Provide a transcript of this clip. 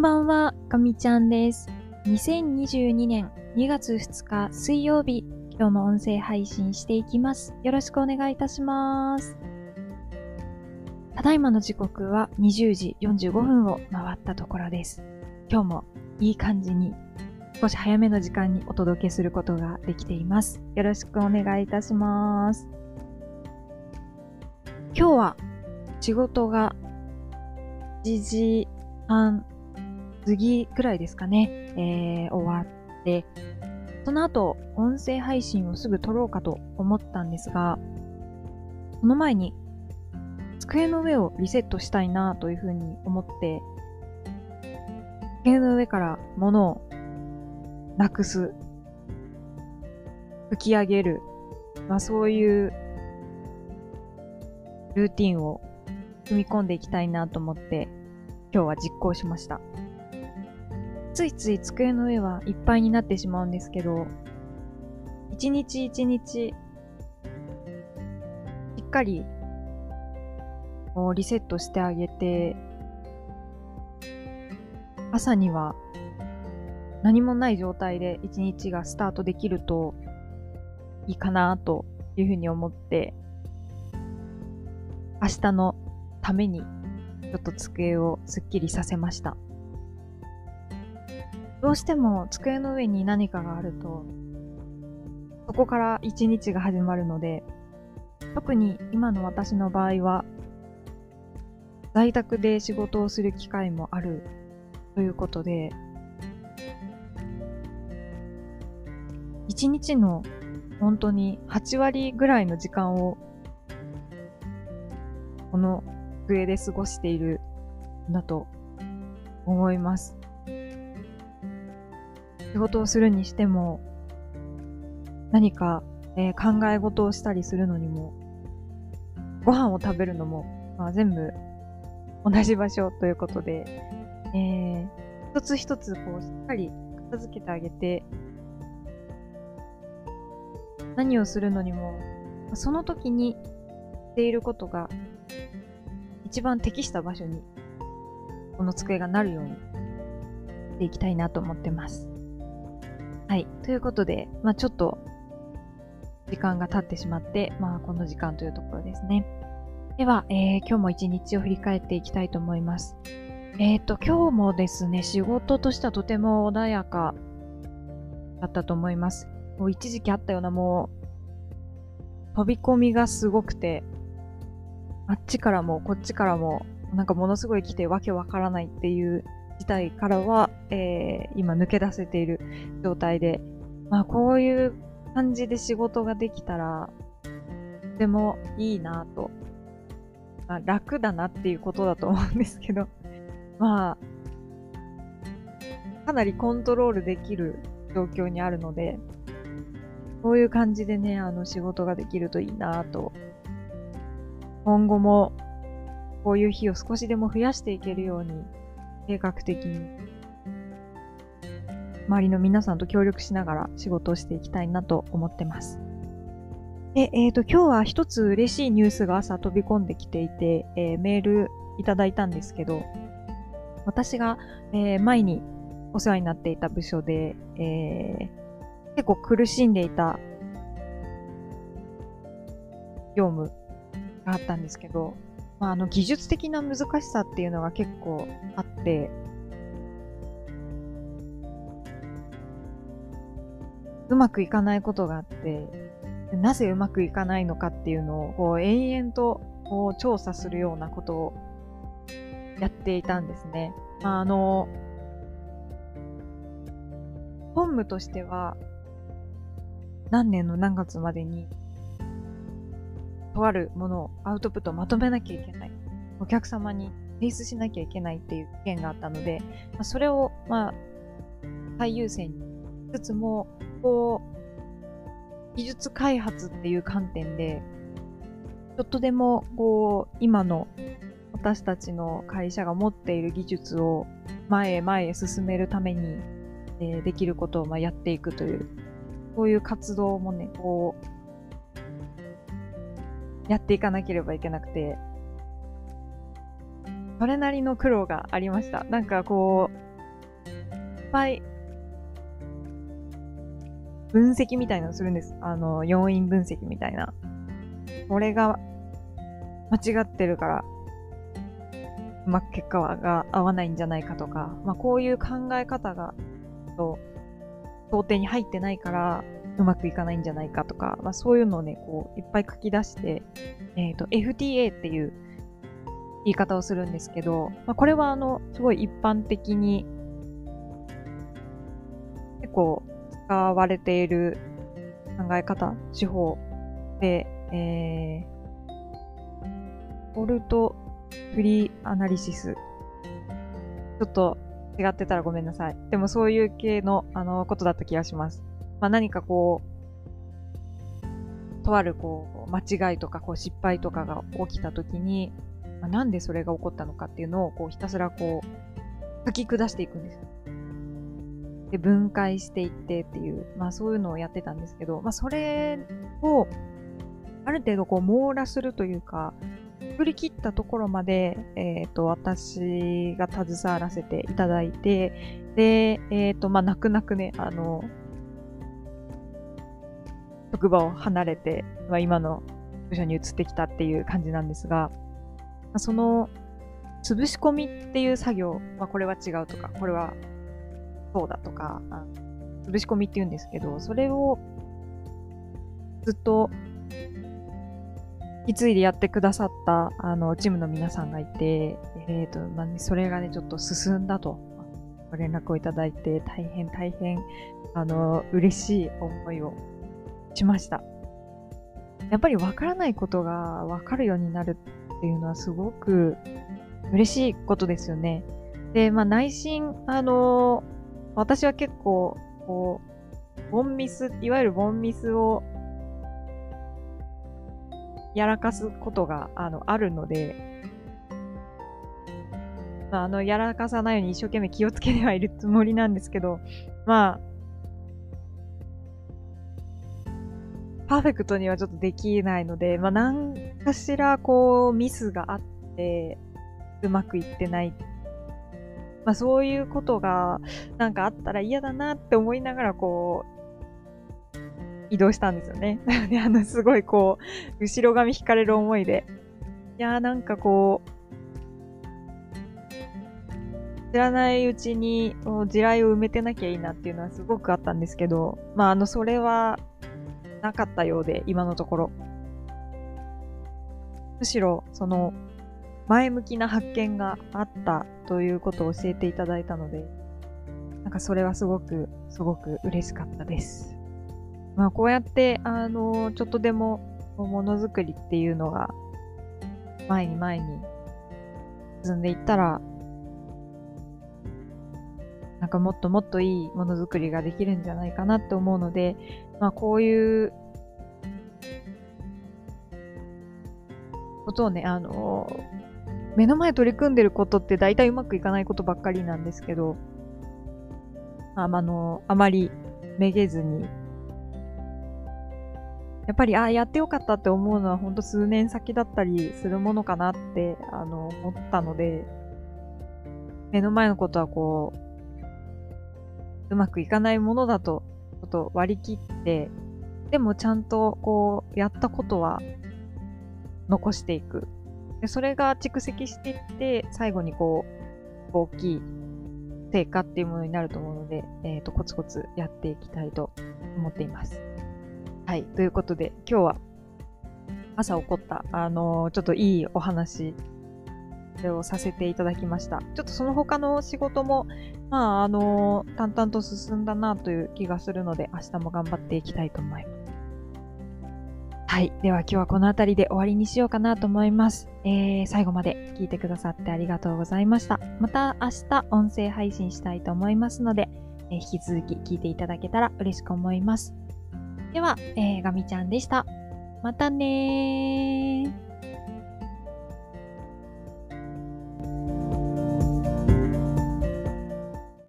んばんは、かみちゃんです。2022年2月2日水曜日、今日も音声配信していきます。よろしくお願いいたします。ただいまの時刻は20時45分を回ったところです。今日もいい感じに少し早めの時間にお届けすることができています。よろしくお願いいたします。今日は仕事が1時半過ぎくらいですかね、えー、終わって、その後、音声配信をすぐ撮ろうかと思ったんですが、その前に、机の上をリセットしたいなというふうに思って、机の上から物をなくす、吹き上げる、まあそういうルーティンを組み込んでいきたいなと思って、今日は実行しました。ついつい机の上はいっぱいになってしまうんですけど、一日一日、しっかり、こうリセットしてあげて、朝には何もない状態で一日がスタートできるといいかなというふうに思って、明日のためにちょっと机をすっきりさせました。どうしても机の上に何かがあると、そこから一日が始まるので、特に今の私の場合は、在宅で仕事をする機会もあるということで、一日の本当に8割ぐらいの時間を、この机で過ごしているんだと思います。仕事をするにしても、何か、えー考え事をしたりするのにも、ご飯を食べるのも、まあ、全部同じ場所ということで、えー一つ一つこうしっかり片付けてあげて、何をするのにも、その時にしていることが一番適した場所にこの机がなるようにしていきたいなと思ってます。はい。ということで、まあちょっと時間が経ってしまって、まあこの時間というところですね。では、えー今日も一日を振り返っていきたいと思います。えっ、と、今日もですね、仕事としてはとても穏やかだったと思います。もう一時期あったようなもう飛び込みがすごくて、あっちからもこっちからもなんかものすごい来てわけわからないっていう事態からは、えー今抜け出せている状態で、まあこういう感じで仕事ができたら、とてもいいなと。まあ、楽だなっていうことだと思うんですけど、まあ、かなりコントロールできる状況にあるので、こういう感じでね、あの仕事ができるといいなと。今後もこういう日を少しでも増やしていけるように、計画的に、周りの皆さんと協力しながら仕事をしていきたいなと思ってます。で、えっ、と、今日は一つ嬉しいニュースが朝飛び込んできていて、えーメールいただいたんですけど、私が、えー前にお世話になっていた部署で、えー結構苦しんでいた業務があったんですけど、まあ、あの技術的な難しさっていうのが結構あって、うまくいかないことがあって、なぜうまくいかないのかっていうのをこう延々とこう調査するようなことをやっていたんですね。まあ、あの、本務としては、何年の何月までに、とあるものをアウトプットをまとめなきゃいけない。お客様に提出しなきゃいけないっていう意見があったので、まあ、それを、まあ、最優先にしつつも、こう、技術開発っていう観点で、ちょっとでも、こう、今の私たちの会社が持っている技術を前へ前へ進めるために、えーできることをまあやっていくという、そういう活動もね、こう、やっていかなければいけなくて、それなりの苦労がありました。なんかこう、いっぱい分析みたいなのするんです。あの、要因分析みたいな。これが間違ってるから、ま結果が合わないんじゃないかとか、まあこういう考え方が、と、想定に入ってないから、うまくいかないんじゃないかとか、まあそういうのをね、こう、いっぱい書き出して、えっ、ー、と、FTA っていう言い方をするんですけど、まあこれはあの、すごい一般的に、結構使われている考え方、手法で、えー、フォルトフリーアナリシス。ちょっと違ってたらごめんなさい。でもそういう系の、あの、ことだった気がします。まあ、何かこう、とあるこう、間違いとかこう失敗とかが起きた時に、まあ、なんでそれが起こったのかっていうのをこうひたすらこう、書き下していくんです。で、分解していってっていう、まあそういうのをやってたんですけど、まあそれを、ある程度こう網羅するというか、振り切ったところまで、えっ、ー、と、私が携わらせていただいて、で、えっ、ー、と、まあ、泣く泣くね、あの、職場を離れて、まあ、今の部署に移ってきたっていう感じなんですが、まあ、その、潰し込みっていう作業、まあ、これは違うとか、これはそうだとか、潰し込みって言うんですけど、それをずっと引き継いでやってくださったあのチームの皆さんがいて、えーとまあ、それがね、ちょっと進んだと。ご連絡をいただいて、大変大変あの嬉しい思いをしました。やっぱりわからないことがわかるようになるっていうのはすごく嬉しいことですよね。で、まあ内心、あの私は結構、こう、ボンミス、いわゆるボンミスをやらかすことが、あの、あるので、まあ、あの、やらかさないように一生懸命気をつけてはいるつもりなんですけど、まあ、パーフェクトにはちょっとできないので、まあ、何かしら、こう、ミスがあって、うまくいってないまあそういうことがなんかあったら嫌だなって思いながらこう、移動したんですよね。な のであのすごいこう、後ろ髪引かれる思いで。いやーなんかこう、知らないうちに地雷を埋めてなきゃいいなっていうのはすごくあったんですけど、まああの、それはなかったようで、今のところ。むしろ、その、前向きな発見があったということを教えていただいたので、なんかそれはすごく、すごく嬉しかったです。まあこうやって、あの、ちょっとでもものづくりっていうのが前に前に進んでいったら、かもっともっといいものづくりができるんじゃないかなって思うので、まあこういうことをね、あの、目の前取り組んでることって大体うまくいかないことばっかりなんですけど、ああの、あまりめげずに、やっぱり、ああ、やってよかったって思うのはほんと数年先だったりするものかなって、あの、思ったので、目の前のことはこう、うまくいかないものだと、ちょっと割り切って、でもちゃんとこう、やったことは残していくでそれが蓄積していって、最後にこう、大きい成果っていうものになると思うので、えっ、ー、と、コツコツやっていきたいと思っています。はい。ということで、今日は朝起こった、あのー、ちょっといいお話をさせていただきました。ちょっとその他の仕事も、まあ、あの、淡々と進んだなという気がするので、明日も頑張っていきたいと思います。はい。では今日はこの辺りで終わりにしようかなと思います。えー、最後まで聞いてくださってありがとうございました。また明日音声配信したいと思いますので、えー、引き続き聞いていただけたら嬉しく思います。では、えー、ガミちゃんでした。またねー。